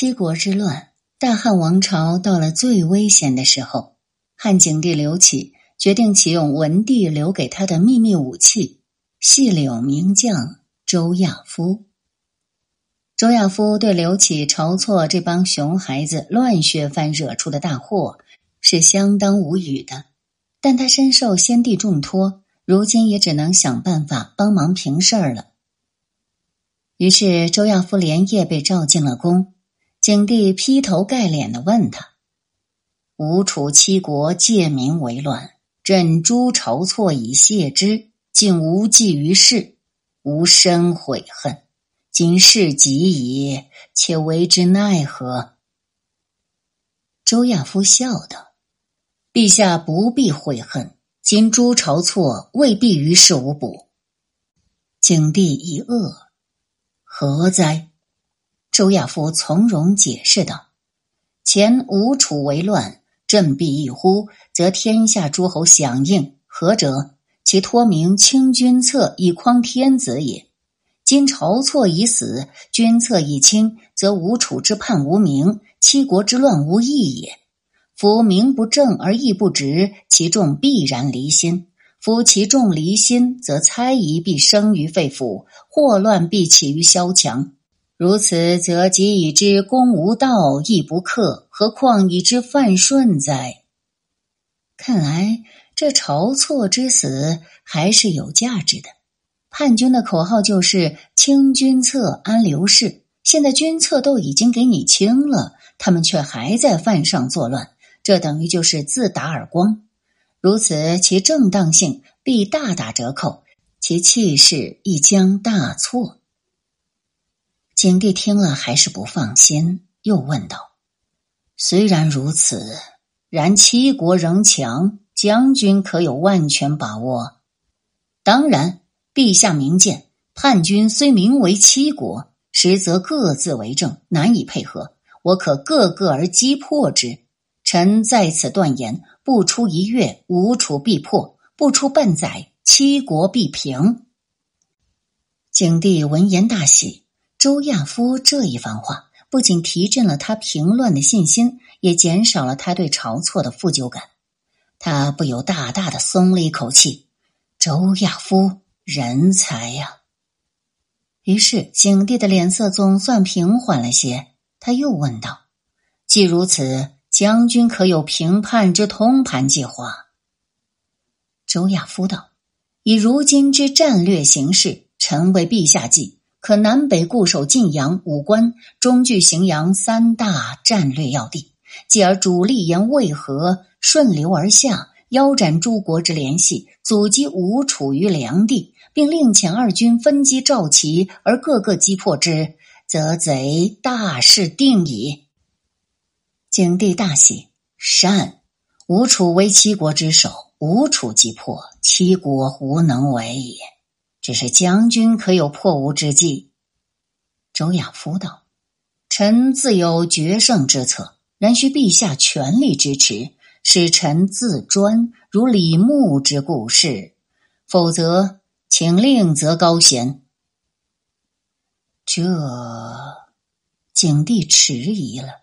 七国之乱，大汉王朝到了最危险的时候，汉景帝刘启决定启用文帝留给他的秘密武器——细柳名将周亚夫。周亚夫对刘启晁错这帮熊孩子乱削藩惹出的大祸是相当无语的，但他深受先帝重托，如今也只能想办法帮忙平事儿了。于是，周亚夫连夜被召进了宫。景帝劈头盖脸的问他：“吴楚七国借民为乱，朕诛晁错以谢之，竟无济于事，吾深悔恨。今事急矣，且为之奈何？”周亚夫笑道：“陛下不必悔恨，今诛晁错未必于事无补。”景帝一愕：“何哉？”周亚夫从容解释道：“前吴楚为乱，振臂一呼，则天下诸侯响应。何者？其托名清君侧以匡天子也。今晁错已死，君侧已清，则吴楚之叛无名，七国之乱无益也。夫名不正而义不直，其众必然离心。夫其众离心，则猜疑必生于肺腑，祸乱必起于萧墙。”如此，则即已知公无道，义不克，何况已知犯顺哉？看来这晁错之死还是有价值的。叛军的口号就是“清君侧，安刘氏”。现在君侧都已经给你清了，他们却还在犯上作乱，这等于就是自打耳光。如此，其正当性必大打折扣，其气势亦将大挫。景帝听了还是不放心，又问道：“虽然如此，然七国仍强，将军可有万全把握？”“当然，陛下明鉴，叛军虽名为七国，实则各自为政，难以配合。我可各个而击破之。臣在此断言：不出一月，吴楚必破；不出半载，七国必平。”景帝闻言大喜。周亚夫这一番话，不仅提振了他平乱的信心，也减少了他对晁错的负疚感。他不由大大的松了一口气。周亚夫人才呀！于是景帝的脸色总算平缓了些。他又问道：“既如此，将军可有平叛之通盘计划？”周亚夫道：“以如今之战略形势，臣为陛下计。”可南北固守晋阳、武关，中据荥阳三大战略要地；继而主力沿渭河顺流而下，腰斩诸国之联系，阻击吴楚于梁地，并令遣二军分击赵齐，而各个击破之，则贼大事定矣。景帝大喜，善。吴楚为七国之首，吴楚击破，七国无能为也。只是将军可有破吴之计？周亚夫道：“臣自有决胜之策，然需陛下全力支持，使臣自专如李牧之故事。否则，请另择高贤。”这景帝迟疑了。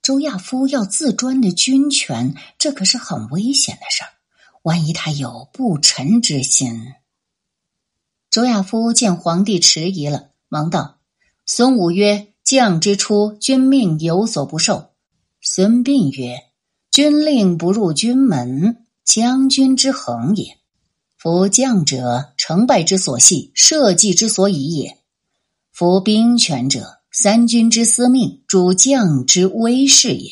周亚夫要自专的军权，这可是很危险的事儿。万一他有不臣之心？周亚夫见皇帝迟疑了，忙道：“孙武曰：‘将之初，君命有所不受。’孙膑曰：‘军令不入军门，将军之恒也。夫将者，成败之所系，社稷之所以也。夫兵权者，三军之司命，主将之威势也。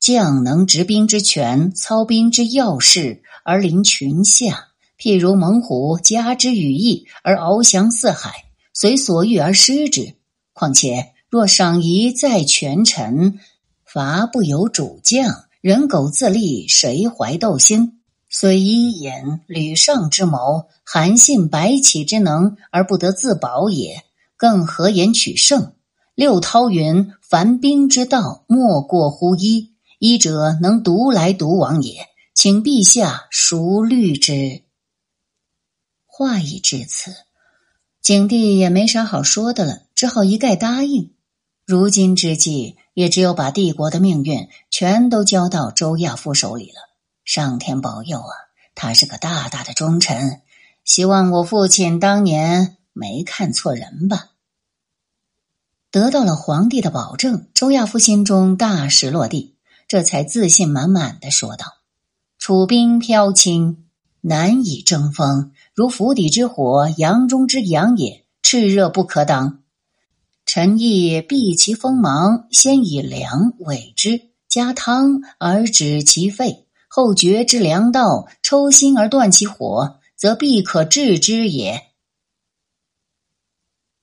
将能执兵之权，操兵之要事，而临群下。’”譬如猛虎加之羽翼而翱翔四海，随所欲而失之。况且若赏夷在权臣，伐不由主将，人狗自立，谁怀斗心？虽伊尹、吕尚之谋，韩信、白起之能，而不得自保也，更何言取胜？六韬云：“凡兵之道，莫过乎一。一者能独来独往也。请陛下熟虑之。”话已至此，景帝也没啥好说的了，只好一概答应。如今之计，也只有把帝国的命运全都交到周亚夫手里了。上天保佑啊！他是个大大的忠臣，希望我父亲当年没看错人吧。得到了皇帝的保证，周亚夫心中大石落地，这才自信满满的说道：“楚兵飘轻，难以争锋，如釜底之火，阳中之阳也，炽热不可挡。臣亦避其锋芒，先以粮委之，加汤而止其沸，后绝之粮道，抽心而断其火，则必可治之也。”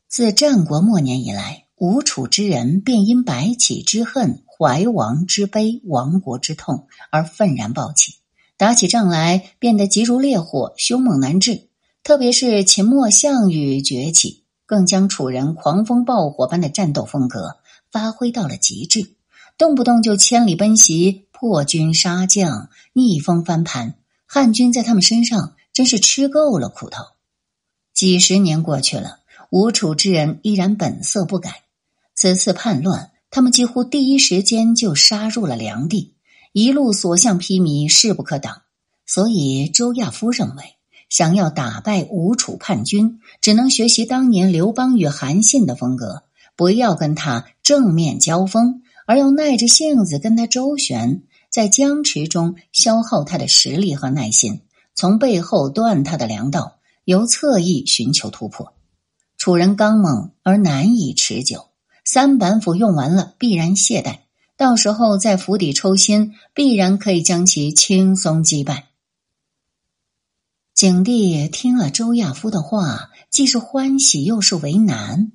自战国末年以来。吴楚之人便因白起之恨、怀王之悲、亡国之痛而愤然暴起，打起仗来变得急如烈火、凶猛难治。特别是秦末项羽崛起，更将楚人狂风暴火般的战斗风格发挥到了极致，动不动就千里奔袭、破军杀将、逆风翻盘。汉军在他们身上真是吃够了苦头。几十年过去了，吴楚之人依然本色不改。此次叛乱，他们几乎第一时间就杀入了梁地，一路所向披靡，势不可挡。所以周亚夫认为，想要打败吴楚叛军，只能学习当年刘邦与韩信的风格，不要跟他正面交锋，而要耐着性子跟他周旋，在僵持中消耗他的实力和耐心，从背后断他的粮道，由侧翼寻求突破。楚人刚猛而难以持久。三板斧用完了，必然懈怠。到时候在釜底抽薪，必然可以将其轻松击败。景帝听了周亚夫的话，既是欢喜又是为难。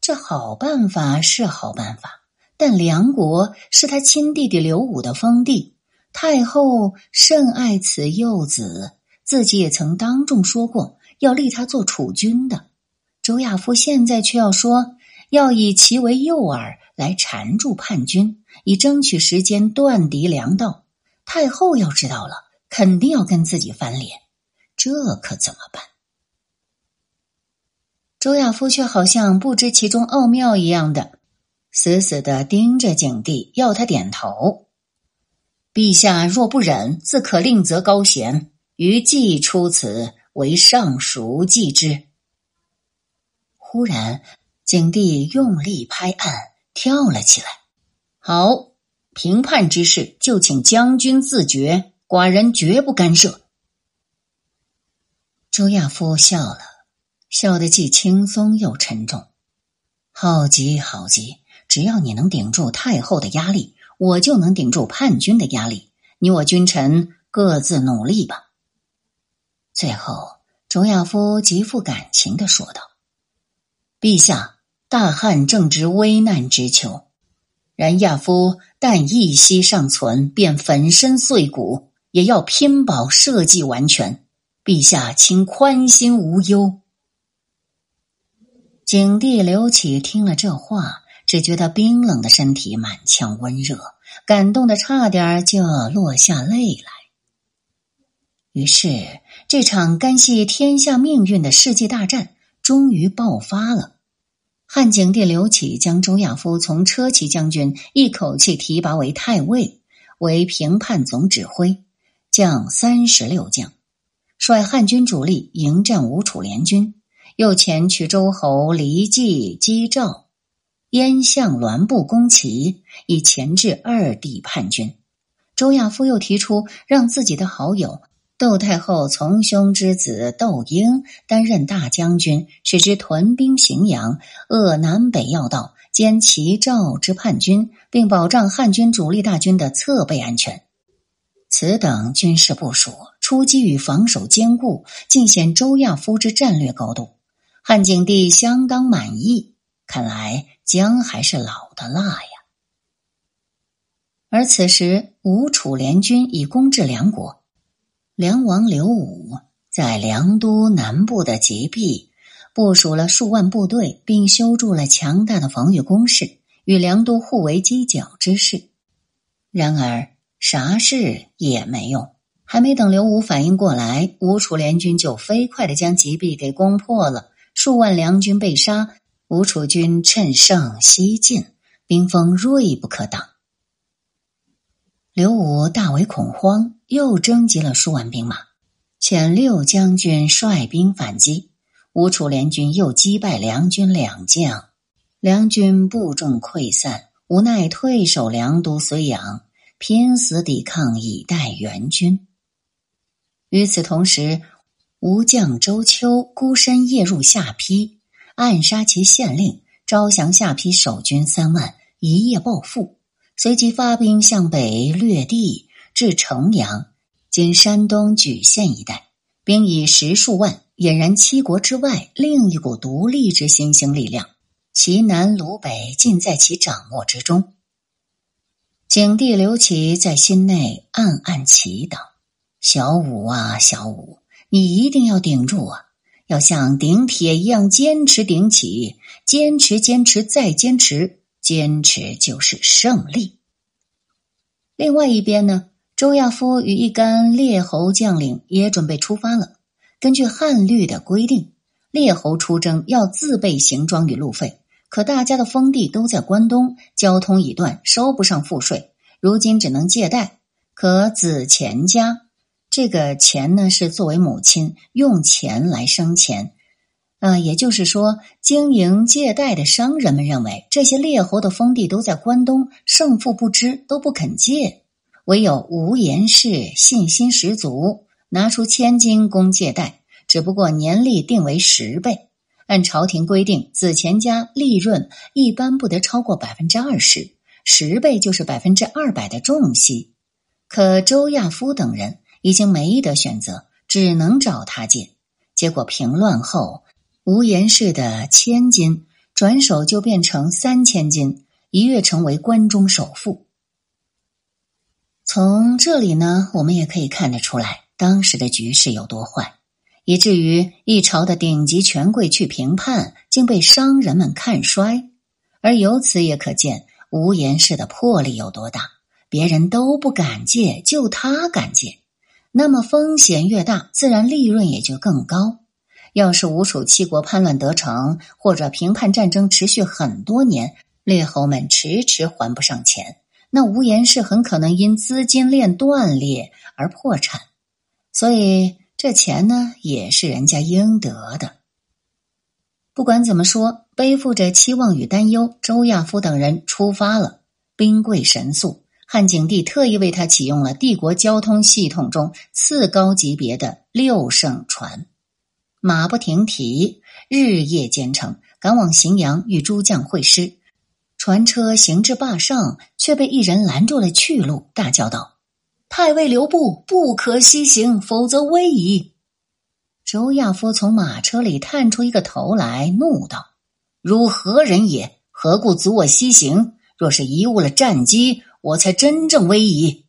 这好办法是好办法，但梁国是他亲弟弟刘武的封地，太后甚爱此幼子，自己也曾当众说过要立他做储君的。周亚夫现在却要说。要以其为诱饵来缠住叛军，以争取时间断敌粮道。太后要知道了，肯定要跟自己翻脸，这可怎么办？周亚夫却好像不知其中奥妙一样的，死死的盯着景帝，要他点头。陛下若不忍，自可另择高贤，于既出此为上属继之。忽然。景帝用力拍案，跳了起来。好，平叛之事就请将军自决，寡人绝不干涉。周亚夫笑了，笑得既轻松又沉重。好极好极，只要你能顶住太后的压力，我就能顶住叛军的压力。你我君臣各自努力吧。最后，周亚夫极富感情的说道：“陛下。”大汉正值危难之秋，然亚夫但一息尚存，便粉身碎骨，也要拼保社稷完全。陛下，请宽心无忧。景帝刘启听了这话，只觉得冰冷的身体满腔温热，感动的差点就要落下泪来。于是，这场干系天下命运的世纪大战终于爆发了。汉景帝刘启将周亚夫从车骑将军一口气提拔为太尉，为平叛总指挥，将三十六将，率汉军主力迎战吴楚联军。又前去周侯黎季击赵，燕相栾布攻齐，以钳制二地叛军。周亚夫又提出让自己的好友。窦太后从兄之子窦婴担任大将军，使之屯兵荥阳，扼南北要道，兼齐赵之叛军，并保障汉军主力大军的侧背安全。此等军事部署，出击与防守兼顾，尽显周亚夫之战略高度。汉景帝相当满意，看来姜还是老的辣呀。而此时，吴楚联军已攻至梁国。梁王刘武在梁都南部的极壁部署了数万部队，并修筑了强大的防御工事，与梁都互为犄角之势。然而啥事也没用，还没等刘武反应过来，吴楚联军就飞快的将极壁给攻破了，数万梁军被杀，吴楚军趁胜西进，兵锋锐不可挡。刘武大为恐慌，又征集了数万兵马，遣六将军率兵反击。吴楚联军又击败梁军两将，梁军部众溃散，无奈退守梁都睢阳，拼死抵抗以待援军。与此同时，吴将周秋孤身夜入下邳，暗杀其县令，招降下邳守军三万，一夜暴富。随即发兵向北掠地，至城阳（今山东莒县一带），兵以十数万，俨然七国之外另一股独立之新兴力量。其南鲁北尽在其掌握之中。景帝刘启在心内暗暗祈祷：“小武啊，小武，你一定要顶住啊！要像顶铁一样坚持顶起，坚持，坚持，再坚持。”坚持就是胜利。另外一边呢，周亚夫与一干列侯将领也准备出发了。根据汉律的规定，列侯出征要自备行装与路费，可大家的封地都在关东，交通已断，收不上赋税，如今只能借贷。可子钱家这个钱呢，是作为母亲用钱来生钱。啊，也就是说，经营借贷的商人们认为，这些列侯的封地都在关东，胜负不知，都不肯借。唯有吴延氏信心十足，拿出千金供借贷，只不过年利定为十倍。按朝廷规定，子钱家利润一般不得超过百分之二十，十倍就是百分之二百的重息。可周亚夫等人已经没得选择，只能找他借。结果平乱后。无言氏的千金转手就变成三千金，一跃成为关中首富。从这里呢，我们也可以看得出来，当时的局势有多坏，以至于一朝的顶级权贵去评判，竟被商人们看衰。而由此也可见无言氏的魄力有多大，别人都不敢借，就他敢借。那么风险越大，自然利润也就更高。要是吴楚七国叛乱得逞，或者平叛战争持续很多年，列侯们迟迟还不上钱，那无言氏很可能因资金链断裂而破产。所以这钱呢，也是人家应得的。不管怎么说，背负着期望与担忧，周亚夫等人出发了。兵贵神速，汉景帝特意为他启用了帝国交通系统中次高级别的六圣船。马不停蹄，日夜兼程，赶往荥阳与诸将会师。船车行至坝上，却被一人拦住了去路，大叫道：“太尉留步，不可西行，否则危矣！”周亚夫从马车里探出一个头来，怒道：“汝何人也？何故阻我西行？若是贻误了战机，我才真正危矣。”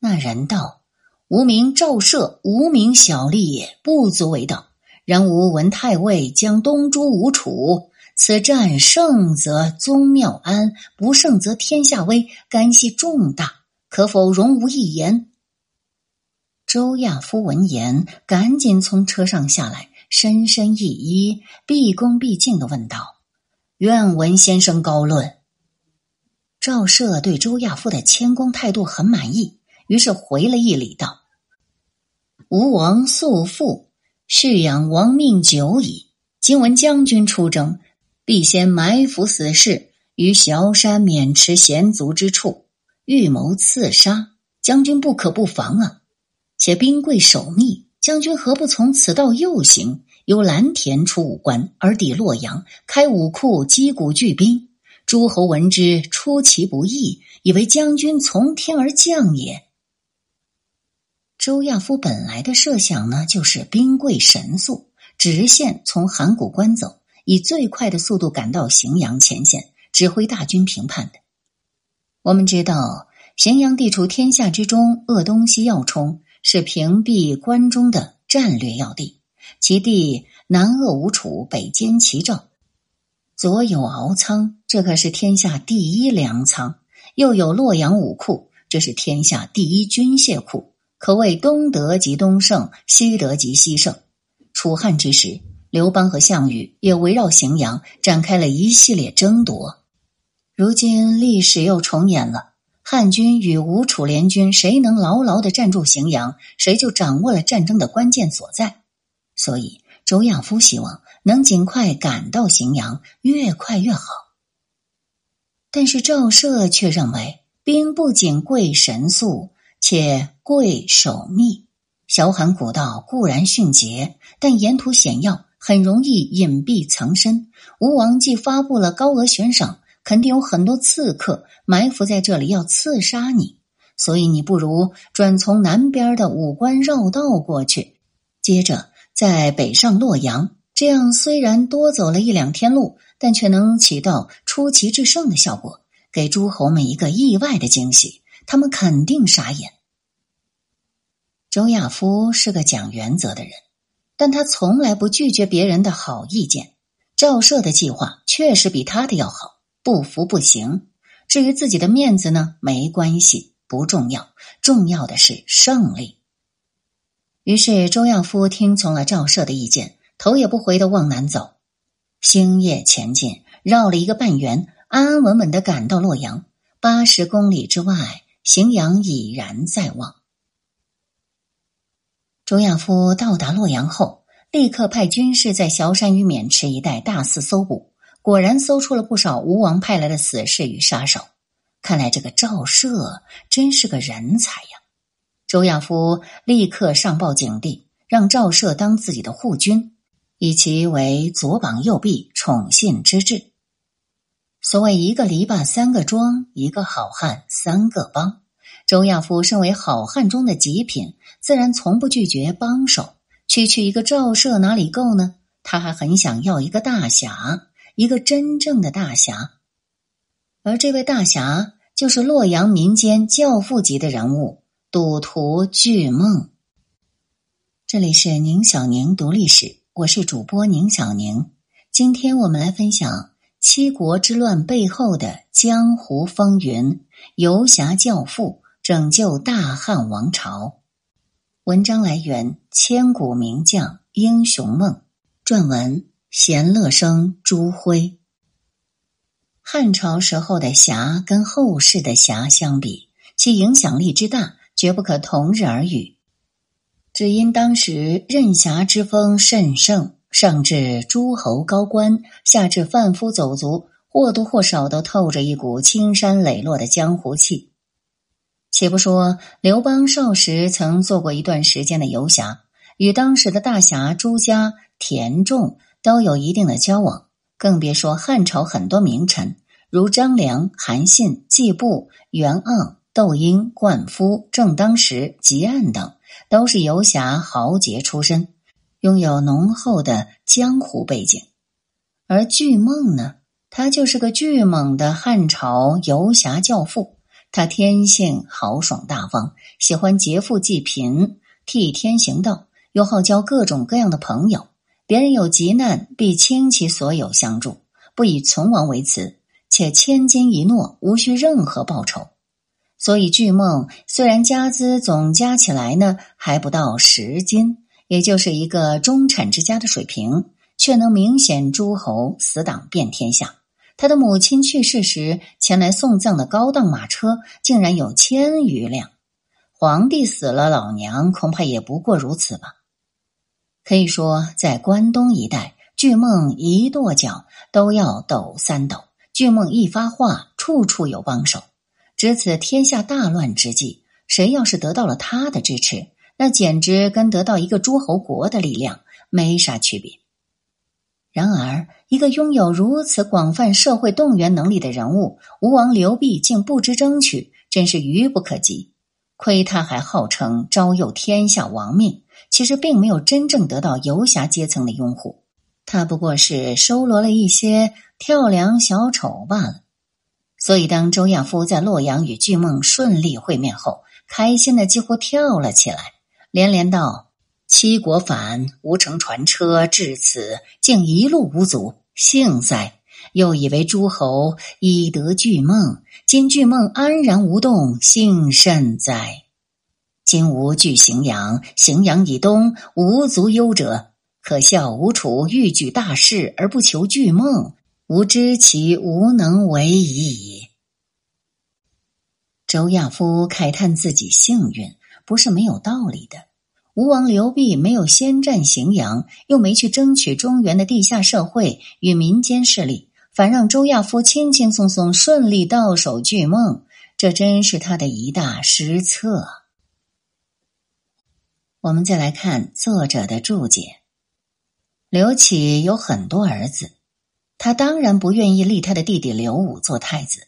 那人道：“无名赵涉，无名小吏也，不足为道。”然吾闻太尉将东诸吴楚，此战胜则宗庙安，不胜则天下危，干系重大，可否容吾一言？周亚夫闻言，赶紧从车上下来，深深一揖，毕恭毕敬的问道：“愿闻先生高论。”赵涉对周亚夫的谦恭态度很满意，于是回了一礼道：“吴王素父。”蓄养亡命久矣，今闻将军出征，必先埋伏死士于崤山渑池险阻之处，预谋刺杀。将军不可不防啊！且兵贵守密，将军何不从此道右行，由蓝田出武关，而抵洛阳，开武库，击鼓聚兵。诸侯闻之，出其不意，以为将军从天而降也。周亚夫本来的设想呢，就是兵贵神速，直线从函谷关走，以最快的速度赶到荥阳前线，指挥大军平叛的。我们知道，荥阳地处天下之中，扼东西要冲，是屏蔽关中的战略要地。其地南扼吴楚，北歼齐赵，左有敖仓，这可是天下第一粮仓；又有洛阳武库，这是天下第一军械库。可谓东德及东胜，西德及西胜。楚汉之时，刘邦和项羽也围绕荥阳展开了一系列争夺。如今历史又重演了，汉军与吴楚联军，谁能牢牢的站住荥阳，谁就掌握了战争的关键所在。所以周亚夫希望能尽快赶到荥阳，越快越好。但是赵奢却认为，兵不仅贵神速，且贵守密。小罕古道固然迅捷，但沿途险要，很容易隐蔽藏身。吴王既发布了高额悬赏。肯定有很多刺客埋伏在这里要刺杀你，所以你不如转从南边的武关绕道过去，接着再北上洛阳。这样虽然多走了一两天路，但却能起到出奇制胜的效果，给诸侯们一个意外的惊喜。他们肯定傻眼。周亚夫是个讲原则的人，但他从来不拒绝别人的好意见。赵社的计划确实比他的要好。不服不行。至于自己的面子呢，没关系，不重要。重要的是胜利。于是周亚夫听从了赵社的意见，头也不回的往南走。星夜前进，绕了一个半圆，安安稳稳的赶到洛阳。八十公里之外，荥阳已然在望。周亚夫到达洛阳后，立刻派军士在崤山与渑池一带大肆搜捕。果然搜出了不少吴王派来的死士与杀手，看来这个赵奢真是个人才呀！周亚夫立刻上报景帝，让赵奢当自己的护军，以其为左膀右臂、宠信之至。所谓一个篱笆三个桩，一个好汉三个帮。周亚夫身为好汉中的极品，自然从不拒绝帮手。区区一个赵射哪里够呢？他还很想要一个大侠。一个真正的大侠，而这位大侠就是洛阳民间教父级的人物——赌徒巨梦。这里是宁小宁读历史，我是主播宁小宁。今天我们来分享七国之乱背后的江湖风云，游侠教父拯救大汉王朝。文章来源：千古名将英雄梦撰文。闲乐生朱辉。汉朝时候的侠跟后世的侠相比，其影响力之大，绝不可同日而语。只因当时任侠之风甚盛，上至诸侯高官，下至贩夫走卒，或多或少都透着一股青山磊落的江湖气。且不说刘邦少时曾做过一段时间的游侠，与当时的大侠朱家、田仲。都有一定的交往，更别说汉朝很多名臣，如张良、韩信、季布、袁盎、窦婴、灌夫、正当时、汲黯等，都是游侠豪杰出身，拥有浓厚的江湖背景。而巨梦呢，他就是个巨猛的汉朝游侠教父。他天性豪爽大方，喜欢劫富济贫，替天行道，又好交各种各样的朋友。别人有急难，必倾其所有相助，不以存亡为辞，且千金一诺，无需任何报酬。所以，巨梦虽然家资总加起来呢还不到十金，也就是一个中产之家的水平，却能明显诸侯死党遍天下。他的母亲去世时，前来送葬的高档马车竟然有千余辆。皇帝死了，老娘恐怕也不过如此吧。可以说，在关东一带，巨梦一跺脚都要抖三抖。巨梦一发话，处处有帮手。值此天下大乱之际，谁要是得到了他的支持，那简直跟得到一个诸侯国的力量没啥区别。然而，一个拥有如此广泛社会动员能力的人物，吴王刘濞竟不知争取，真是愚不可及。亏他还号称招诱天下亡命。其实并没有真正得到游侠阶层的拥护，他不过是收罗了一些跳梁小丑罢了。所以，当周亚夫在洛阳与巨梦顺利会面后，开心的几乎跳了起来，连连道：“七国反，吴乘船车至此，竟一路无阻，幸哉！又以为诸侯已得巨梦，今巨梦安然无动，幸甚哉！”今无据荥阳，荥阳以东无足忧者。可笑吴楚欲举大事而不求巨梦，吾知其无能为矣。周亚夫慨叹自己幸运，不是没有道理的。吴王刘濞没有先占荥阳，又没去争取中原的地下社会与民间势力，反让周亚夫轻轻松松顺利到手巨梦，这真是他的一大失策。我们再来看作者的注解：刘启有很多儿子，他当然不愿意立他的弟弟刘武做太子。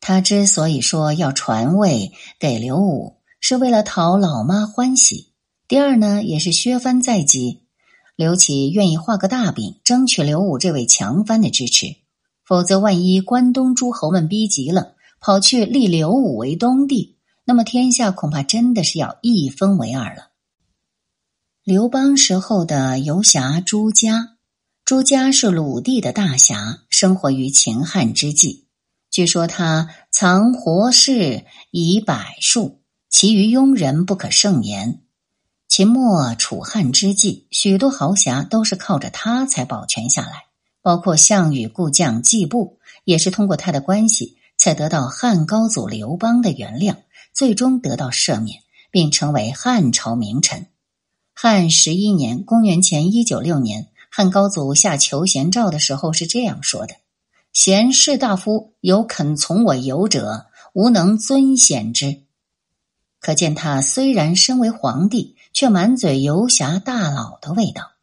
他之所以说要传位给刘武，是为了讨老妈欢喜。第二呢，也是削藩在即，刘启愿意画个大饼，争取刘武这位强藩的支持。否则，万一关东诸侯们逼急了，跑去立刘武为东帝，那么天下恐怕真的是要一分为二了。刘邦时候的游侠朱家，朱家是鲁地的大侠，生活于秦汉之际。据说他藏活士以百数，其余庸人不可胜言。秦末楚汉之际，许多豪侠都是靠着他才保全下来，包括项羽故将季布，也是通过他的关系才得到汉高祖刘邦的原谅，最终得到赦免，并成为汉朝名臣。汉十一年（公元前一九六年），汉高祖下求贤诏的时候是这样说的：“贤士大夫有肯从我游者，吾能尊贤之。”可见他虽然身为皇帝。却满嘴游侠大佬的味道。